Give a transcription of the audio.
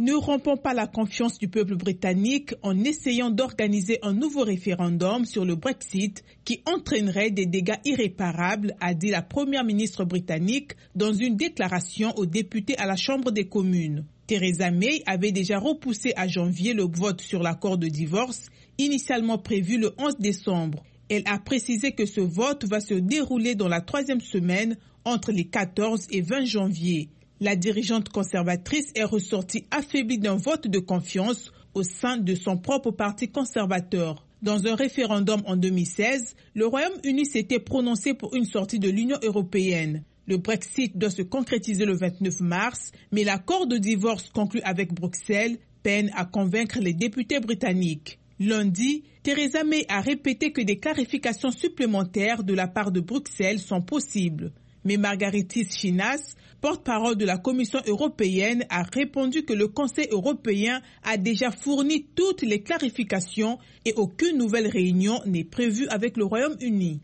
Ne rompons pas la confiance du peuple britannique en essayant d'organiser un nouveau référendum sur le Brexit qui entraînerait des dégâts irréparables, a dit la première ministre britannique dans une déclaration aux députés à la Chambre des communes. Theresa May avait déjà repoussé à janvier le vote sur l'accord de divorce, initialement prévu le 11 décembre. Elle a précisé que ce vote va se dérouler dans la troisième semaine entre les 14 et 20 janvier. La dirigeante conservatrice est ressortie affaiblie d'un vote de confiance au sein de son propre parti conservateur. Dans un référendum en 2016, le Royaume-Uni s'était prononcé pour une sortie de l'Union européenne. Le Brexit doit se concrétiser le 29 mars, mais l'accord de divorce conclu avec Bruxelles peine à convaincre les députés britanniques. Lundi, Theresa May a répété que des clarifications supplémentaires de la part de Bruxelles sont possibles. Mais Margaritis Chinas, porte-parole de la Commission européenne, a répondu que le Conseil européen a déjà fourni toutes les clarifications et aucune nouvelle réunion n'est prévue avec le Royaume-Uni.